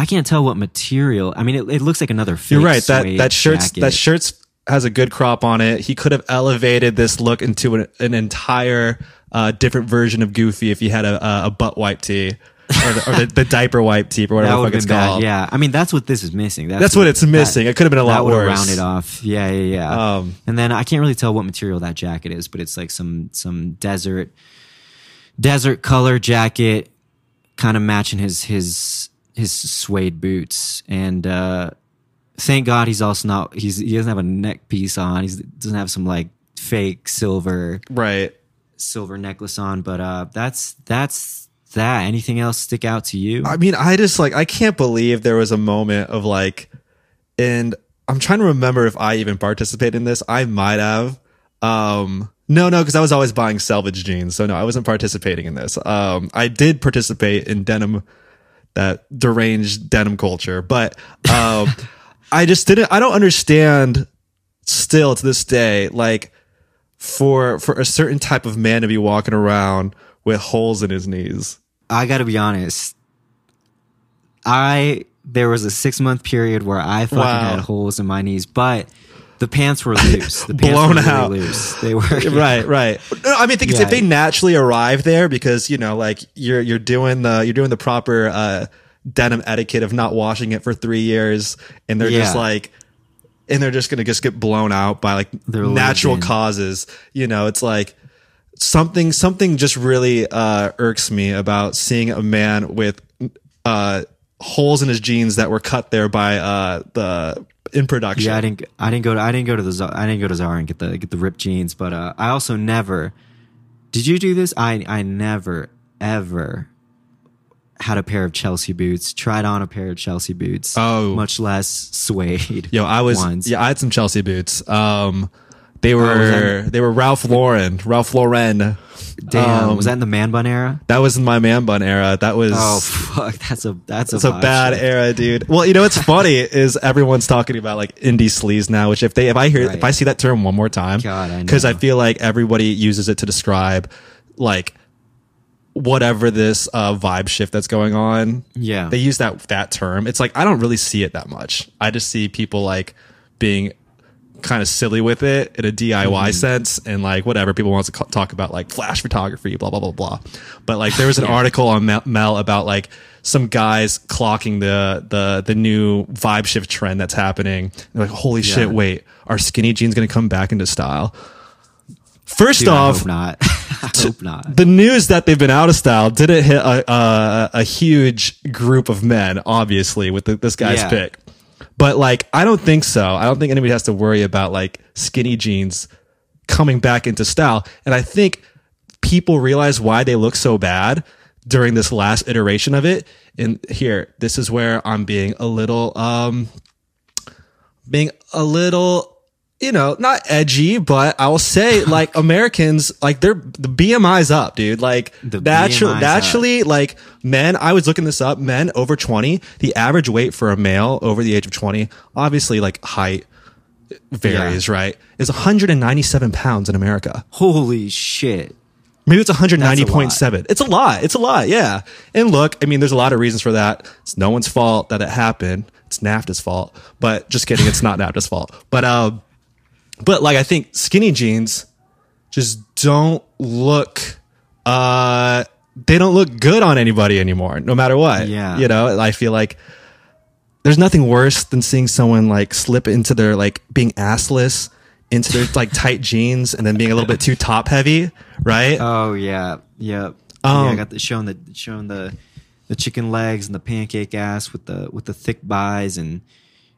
I can't tell what material. I mean, it, it looks like another. You're right. That that shirt's jacket. that shirt's has a good crop on it. He could have elevated this look into an, an entire uh, different version of Goofy if he had a, a, butt wipe tee or, the, or the, the diaper wipe tee or whatever the fuck it's bad. called. Yeah, I mean that's what this is missing. That's what it's missing. It could have been a lot that worse. rounded off. Yeah, yeah, yeah. Um, and then I can't really tell what material that jacket is, but it's like some some desert desert color jacket, kind of matching his his his suede boots. And uh thank God he's also not he's he doesn't have a neck piece on. He doesn't have some like fake silver Right. silver necklace on. But uh that's that's that. Anything else stick out to you? I mean, I just like I can't believe there was a moment of like, and I'm trying to remember if I even participated in this. I might have. Um, no, no, because I was always buying selvedge jeans, so no, I wasn't participating in this. Um, I did participate in denim, that deranged denim culture, but um, I just didn't. I don't understand still to this day, like for for a certain type of man to be walking around with holes in his knees. I got to be honest. I there was a six month period where I fucking Wow. had holes in my knees, but the pants were loose. The pants Blown were really out. loose. They were right right no, i mean i think Yeah. if they naturally arrive there because you know like you're you're doing the you're doing the proper uh denim etiquette of not washing it for three years and they're just like and they're just gonna just get blown out by like They're natural causes you know it's like something something just really uh irks me about seeing a man with uh holes in his jeans that were cut there by uh the in production Yeah, I didn't. I didn't go to. I didn't go to the. I didn't go to Zara and get the get the ripped jeans. But uh, I also never. Did you do this? I I never ever had a pair of Chelsea boots. Tried on a pair of Chelsea boots. Oh. much less suede. Yo, I was ones. yeah, I had some Chelsea boots. Um, they was were they were Ralph Lauren, Ralph Lauren. Damn, Um, was that in the man bun era? That was in my man bun era. That was Oh fuck, that's a that's a, a bad shift. era, dude. Well, you know what's funny is everyone's talking about like indie sleaze now. Which if they if I hear if I see that term one more time, God, I because I feel like everybody uses it to describe like whatever this uh, vibe shift that's going on. Yeah. they use that that term. It's like I don't really see it that much. I just see people like being kind of silly with it in a DIY Mm-hmm. sense and like whatever people want to talk about like flash photography blah blah blah blah but like there was an article on Mel, about like some guys clocking the the the new vibe shift trend that's happening They're like holy shit wait are skinny jeans going to come back into style first Dude, off hope not. Not. the news that they've been out of style didn't hit a, a, a huge group of men, obviously, with the, this guy's Yeah. pick. But like, I don't think so. I don't think anybody has to worry about like skinny jeans coming back into style. And I think people realize why they look so bad during this last iteration of it. And here, this is where I'm being a little, um, being a little, you know, not edgy, but I will say like Americans, like they're the BMI's up, dude. Like The naturally, BMI 's up. naturally, like men, I was looking this up, men over 20, the average weight for a male over the age of 20, obviously like height varies, right? Is 197 pounds in America. Holy shit. Maybe it's 190.7. It's a lot. It's a lot. Yeah. And look, I mean, there's a lot of reasons for that. It's no one's fault that it happened. It's NAFTA's fault. But just kidding. It's not NAFTA's fault. But, um, but like, I think skinny jeans just don't look, uh, they don't look good on anybody anymore, no matter what. Yeah. You know, I feel like there's nothing worse than seeing someone like slip into their like being assless into their like tight jeans and then being a little bit too top heavy, right? Oh yeah, yep. Um, yeah, I got the showing the showing the the chicken legs and the pancake ass with the with the thick buys and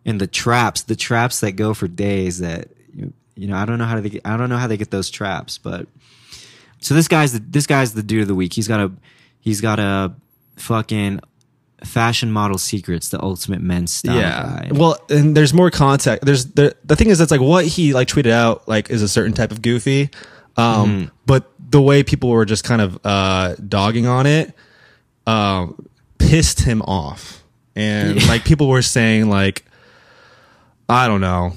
and the traps, the traps that go for days. That you, you know, I don't know how they get, I don't know how they get those traps, but so this guy's the this guy's the dude of the week. He's got a he's got a fucking fashion model secrets, the ultimate men's style guy. Well, and there's more context. There's the the thing is that's like what he like tweeted out like is a certain type of goofy. Um Mm-hmm. but the way people were just kind of uh dogging on it um pissed him off. And like people were saying like I don't know.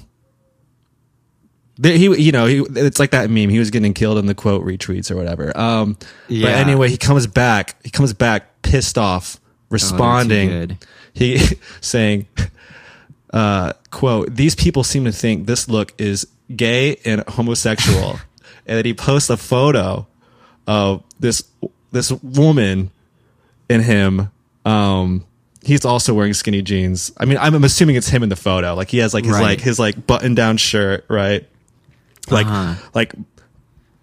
There- He, you know, he, it's like that meme. He was getting killed in the quote retweets or whatever. Um, But anyway, he comes back. He comes back pissed off responding, good. he saying, uh, "quote These people seem to think this look is gay and homosexual," and then he posts a photo of this this woman and him. Um, he's also wearing skinny jeans. I mean, I'm, I'm assuming it's him in the photo. Like he has like his Right. like his like button down shirt, right? Like Uh-huh. like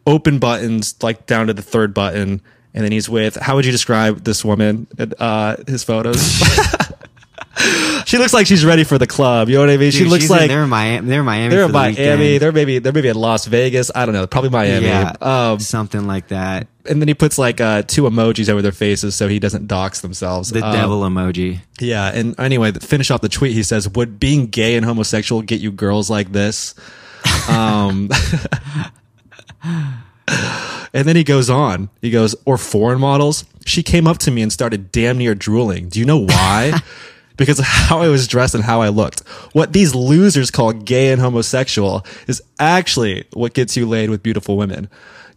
open buttons like down to the third button and then he's with how would you describe this woman in uh his photos she looks like she's ready for the club you know what i mean she looks she's in- like they're in Miami. They're in Miami. they're for in the miami weekend. they're maybe they're maybe in las vegas i don't know probably miami yeah, um something like that. and then he puts like uh two emojis over their faces so he doesn't dox themselves The Um, devil emoji. yeah, and anyway, finish off the tweet, he says, "Would being gay and homosexual get you girls like this?" Um, and then he goes on. He goes, "Or foreign models." She came up to me and started damn near drooling. Do you know why? because of how I was dressed and how I looked. What these losers call gay and homosexual is actually what gets you laid with beautiful women.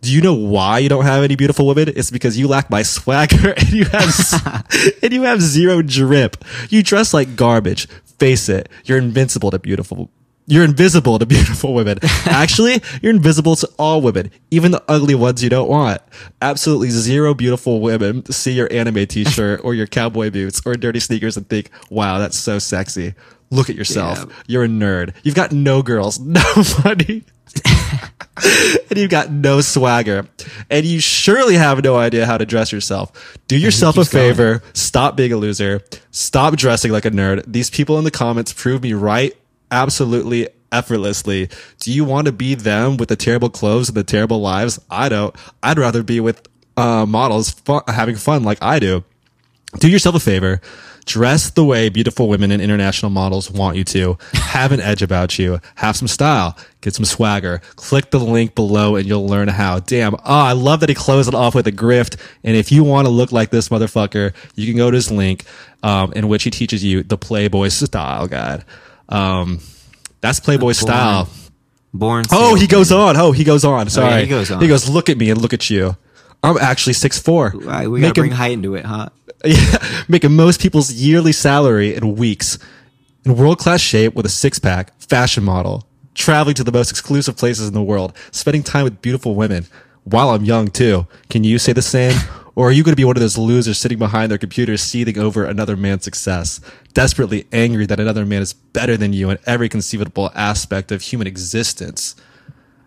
Do you know why you don't have any beautiful women? It's because you lack my swagger and you have and you have zero drip. You dress like garbage. Face it, you're invincible to beautiful. You're invisible to beautiful women. Actually, you're invisible to all women, even the ugly ones you don't want. Absolutely zero beautiful women see your anime t-shirt or your cowboy boots or dirty sneakers and think, "Wow, that's so sexy." Look at yourself. Yeah. You're a nerd. You've got no girls, no money and you've got no swagger, and you surely have no idea how to dress yourself. Do yourself a keeps going. favor. Stop being a loser. Stop dressing like a nerd. These people in the comments prove me right absolutely effortlessly. Do you want to be them with the terrible clothes and the terrible lives? I don't. I'd rather be with uh, models having fun like I do do yourself a favor. Dress the way beautiful women and international models want you to. Have an edge about you. Have some style. Get some swagger. Click the link below and you'll learn how. Damn. Oh, I love that he closed it off with a grift. And if you want to look like this motherfucker, you can go to his link, um, in which he teaches you the Playboy style guide. Um, that's Playboy style. Born. Oh, he goes on. Oh, he goes on. Sorry. he goes on. He goes, look at me and look at you. I'm actually six four. Right, we gotta bring height into it, huh? Yeah, making most people's yearly salary in weeks. In world class shape with a six pack, fashion model, traveling to the most exclusive places in the world, spending time with beautiful women while I'm young too. Can you say the same? Or are you going to be one of those losers sitting behind their computer seething over another man's success, desperately angry that another man is better than you in every conceivable aspect of human existence?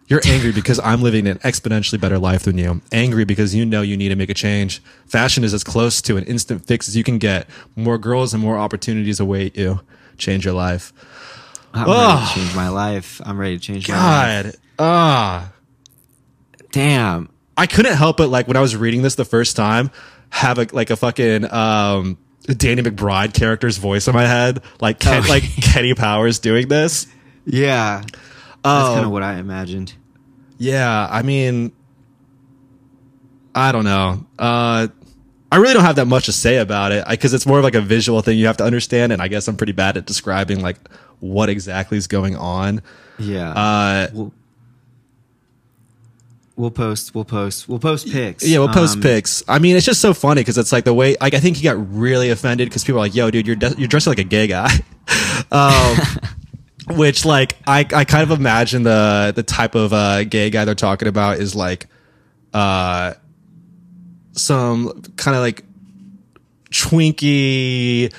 You're angry because I'm living an exponentially better life than you. Angry because you know you need to make a change. Fashion is as close to an instant fix as you can get. More girls and more opportunities await you. Change your life. I'm ready to change my life. I'm ready to change my life. God. Ah. Damn. I couldn't help but like when I was reading this the first time, have a like a fucking um Danny McBride character's voice in my head. Like Ken, Oh. like Kenny Powers doing this. Yeah. That's Oh. kind of what I imagined. Yeah, I mean, I don't know. Uh, I really don't have that much to say about it because it's more of like a visual thing you have to understand, and I guess I'm pretty bad at describing like what exactly is going on. Yeah. Uh, we'll, we'll post. We'll post. We'll post pics. yeah, we'll post Um, pics. I mean, it's just so funny because it's like the way. Like, I think he got really offended because people are like, "Yo, dude, you're de- you're dressing like a gay guy." um, which like I I kind of imagine the the type of uh, gay guy they're talking about is like uh some kind of like twinky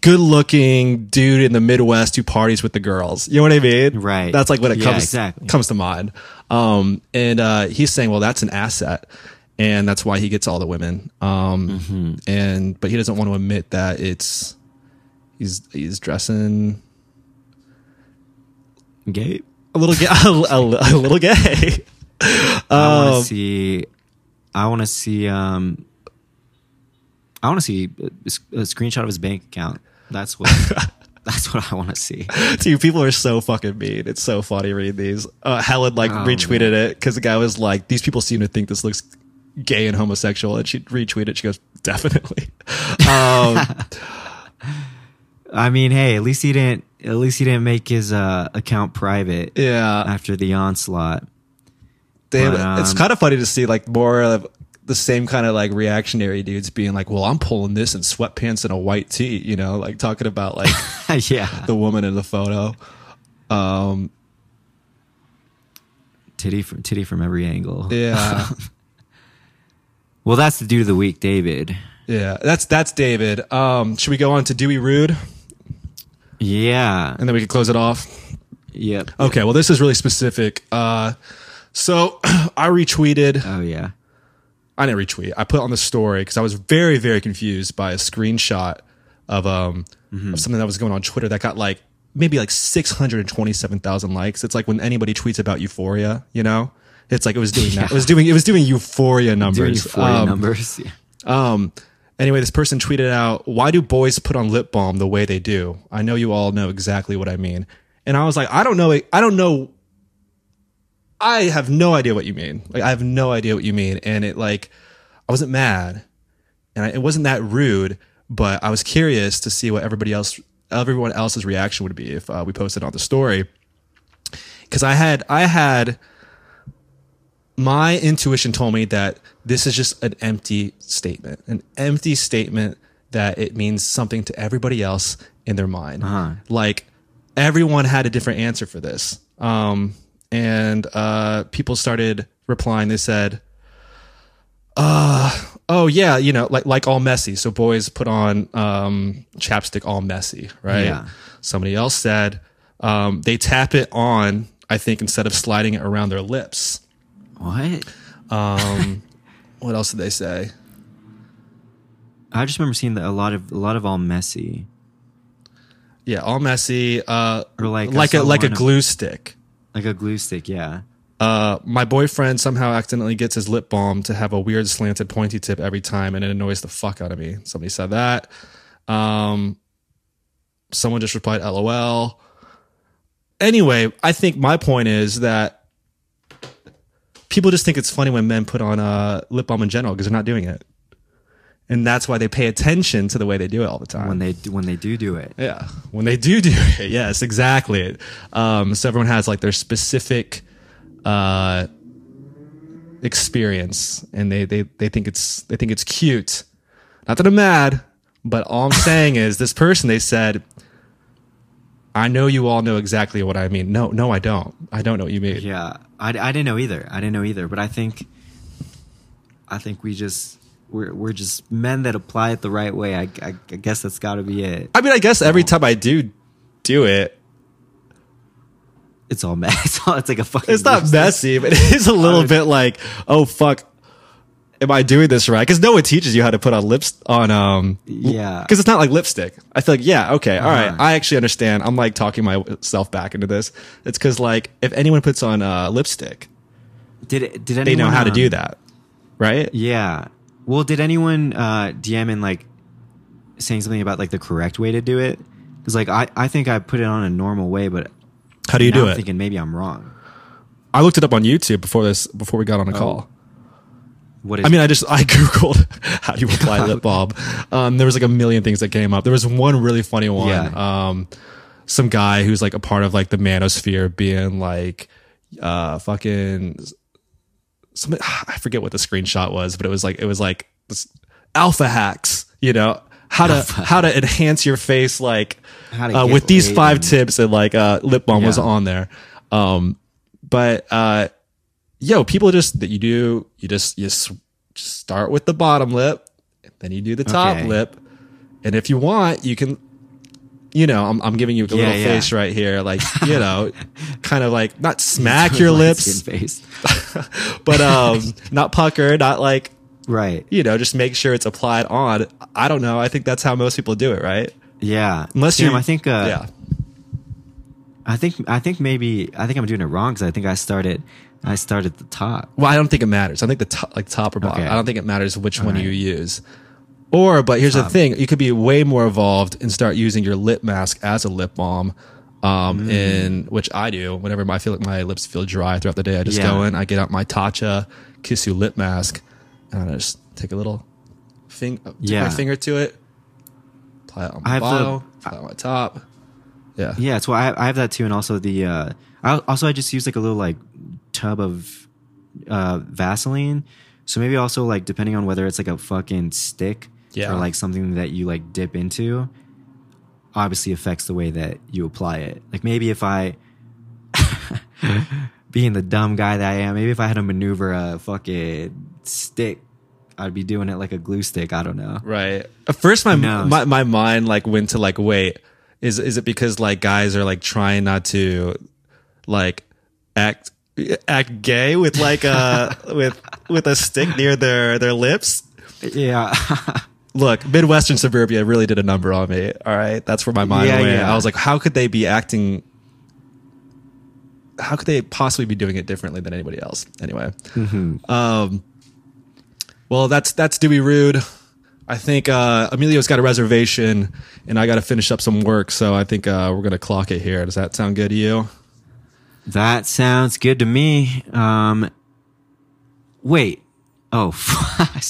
good looking dude in the Midwest who parties with the girls. You know what I mean? Right. That's like what it Yeah, comes exactly. comes to mind. Um and uh he's saying, well, that's an asset. And that's why he gets all the women. Um Mm-hmm. and but he doesn't want to admit that it's he's he's dressing Gay. a little gay a, a- a little gay. I Um, want to see. I want to see. Um. I want to see a, a screenshot of his bank account. That's what. that's what I want to see. Dude, people are so fucking mean. It's so funny reading these. Uh, Helen like Oh, retweeted it because the guy was like, "These people seem to think this looks gay and homosexual," and she retweeted. it. She goes, "Definitely." um, I mean, hey, at least he didn't. At least he didn't make his uh, account private yeah, after the onslaught. damn, but, it's um, kind of funny to see like more of the same kind of like reactionary dudes being like, "Well, I'm pulling this in sweatpants and a white tee," you know, like talking about like yeah. the woman in the photo. Um, Titty from titty from every angle. yeah, Well, that's the dude of the week, David. yeah. That's that's David. Um, should we go on to Dewey Rude Yeah. and then we can close it off? Yep. Okay. Well, this is really specific. Uh, so I retweeted. Oh yeah. I didn't retweet. I put on the story because I was very, very confused by a screenshot of um of something that was going on Twitter that got like maybe like six hundred and twenty seven thousand likes. It's like when anybody tweets about Euphoria, you know. It's like it was doing that. It was doing it was doing Euphoria numbers. Doing euphoria Um, numbers. Yeah. um, anyway, this person tweeted out, "Why do boys put on lip balm the way they do?" I know you all know exactly what I mean, and I was like, I don't know, I don't know. I have no idea what you mean. Like, I have no idea what you mean, and it like, I wasn't mad, and I, it wasn't that rude, but I was curious to see what everybody else, everyone else's reaction would be if uh, we posted on the story, because I had, I had my intuition told me that this is just an empty statement, an empty statement that it means something to everybody else in their mind. Uh-huh. Like everyone had a different answer for this. Um, and uh, people started replying. They said, uh, "Oh yeah, you know, like like all messy." So boys put on um, chapstick all messy, right? Yeah. Somebody else said um, they tap it on. I think instead of sliding it around their lips. What? Um, what else did they say? I just remember seeing that a lot of a lot of all messy. Yeah, all messy. Uh, Or like like a like a one of- glue stick. Like a glue stick, yeah. Uh, my boyfriend somehow accidentally gets his lip balm to have a weird slanted pointy tip every time, and it annoys the fuck out of me. Somebody said that. Um, someone just replied, "LOL." Anyway, I think my point is that people just think it's funny when men put on uh, lip balm in general because they're not doing it, and that's why they pay attention to the way they do it all the time. When they do, when they do do it. Yeah, when they do do it, yes, exactly. Um, so everyone has like their specific uh, experience, and they they they think it's they think it's cute. Not that I'm mad, but all I'm saying is this person they said, "I know you all know exactly what I mean." No, no, I don't. I don't know what you mean. Yeah, I, I didn't know either. I didn't know either. But I think, I think we just we're we're just men that apply it the right way. I I, I guess that's got to be it. I mean, I guess every time I do do it, It's all mess. It's, all, it's like a fucking. it's not messy, but it is a little bit like, oh fuck, am I doing this right? Because no one teaches you how to put on lips on um. Yeah. Because it's not like lipstick. I feel like yeah, okay, all right. Uh-huh. I actually understand. I'm like talking myself back into this. It's because like if anyone puts on uh, lipstick, Did it, did anyone? they know how to um, do that, right? Yeah. Well, did anyone uh, DM in like saying something about like the correct way to do it? Because like I I think I put it on a normal way, but How do you do I'm it? thinking maybe I'm wrong. I looked it up on YouTube before this before we got on a call. What is? I mean, I just I googled how do you apply lip balm. Um, there was like a million things that came up. There was one really funny one. Yeah. Um, some guy who's like a part of like the manosphere being like, uh, fucking. Some, I forget what the screenshot was, but it was like it was like alpha hacks. You know how to how to enhance your face like uh, with these five and- tips and like uh, lip balm was on there. Um, but uh, yo, people just that you do, you just you s- just start with the bottom lip, then you do the top Okay. lip, and if you want, you can. You know, I'm, I'm giving you a Yeah, little yeah. face right here, like you know, kind of like not smack your lips, face. but um, not pucker, not like right. you know, just make sure it's applied on. I don't know. I think that's how most people do it, right? Yeah. Unless you, I think. Uh, yeah, I think. I think maybe. I think I'm doing it wrong because I think I started. I started the top. Well, I don't think it matters. I think the top, like top or bottom. Okay. I don't think it matters which one right. you use. Or, but here's the thing: you could be way more evolved and start using your lip mask as a lip balm. Um, Mm. in which I do whenever I feel like my lips feel dry throughout the day. I just Yeah. go in, I get out my Tatcha Kissu lip mask, and I just take a little fing, dip Yeah. my finger to it, apply it on my bottom, apply it on my top. Yeah, Yeah, so I, I have that too, and also the. Uh, I also I just use like a little like tub of uh, Vaseline. So maybe also like depending on whether it's like a fucking stick Yeah. or like something that you like dip into, obviously affects the way that you apply it. Like maybe if I, being the dumb guy that I am, maybe if I had to maneuver a fucking stick, I'd be doing it like a glue stick. I don't know. Right. At first, my, my my mind like went to like, wait, is is it because like guys are like trying not to like act act gay with like uh, a with with a stick near their their lips? Yeah. Look, Midwestern suburbia really did a number on me. All right, that's where my mind Yeah, went. yeah. I was like, how could they be acting? How could they possibly be doing it differently than anybody else? Anyway, Mm-hmm. um, well, that's that's Dewey Rude. I think uh, Emilio's got a reservation, and I got to finish up some work. So I think uh, we're gonna clock it here. Does that sound good to you? That sounds good to me. Um, wait. Oh,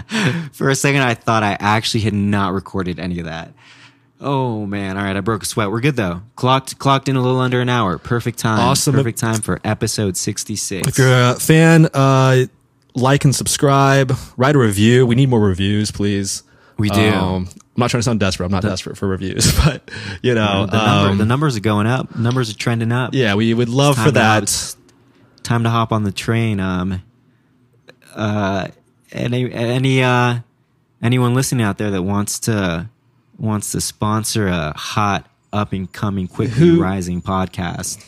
for a second, I thought I actually had not recorded any of that. Oh man! All right, I broke a sweat. We're good though. Clocked clocked in a little under an hour. Perfect time. Awesome. Perfect time for episode sixty six. If you're a fan, uh, like and subscribe. Write a review. We need more reviews, please. We do. Um, I'm not trying to sound desperate. I'm not desperate for reviews, but you know, the, number, um, the numbers are going up. Numbers are trending up. yeah, we would love for that. time to hop on the train. Um, uh, any any uh, anyone listening out there that wants to wants to sponsor a hot up and coming, quickly Who- rising podcast,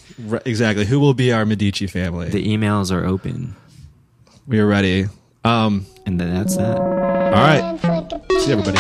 exactly. Who will be our Medici family? the emails are open, we are ready. Um, and then that's that. all right. See you, everybody.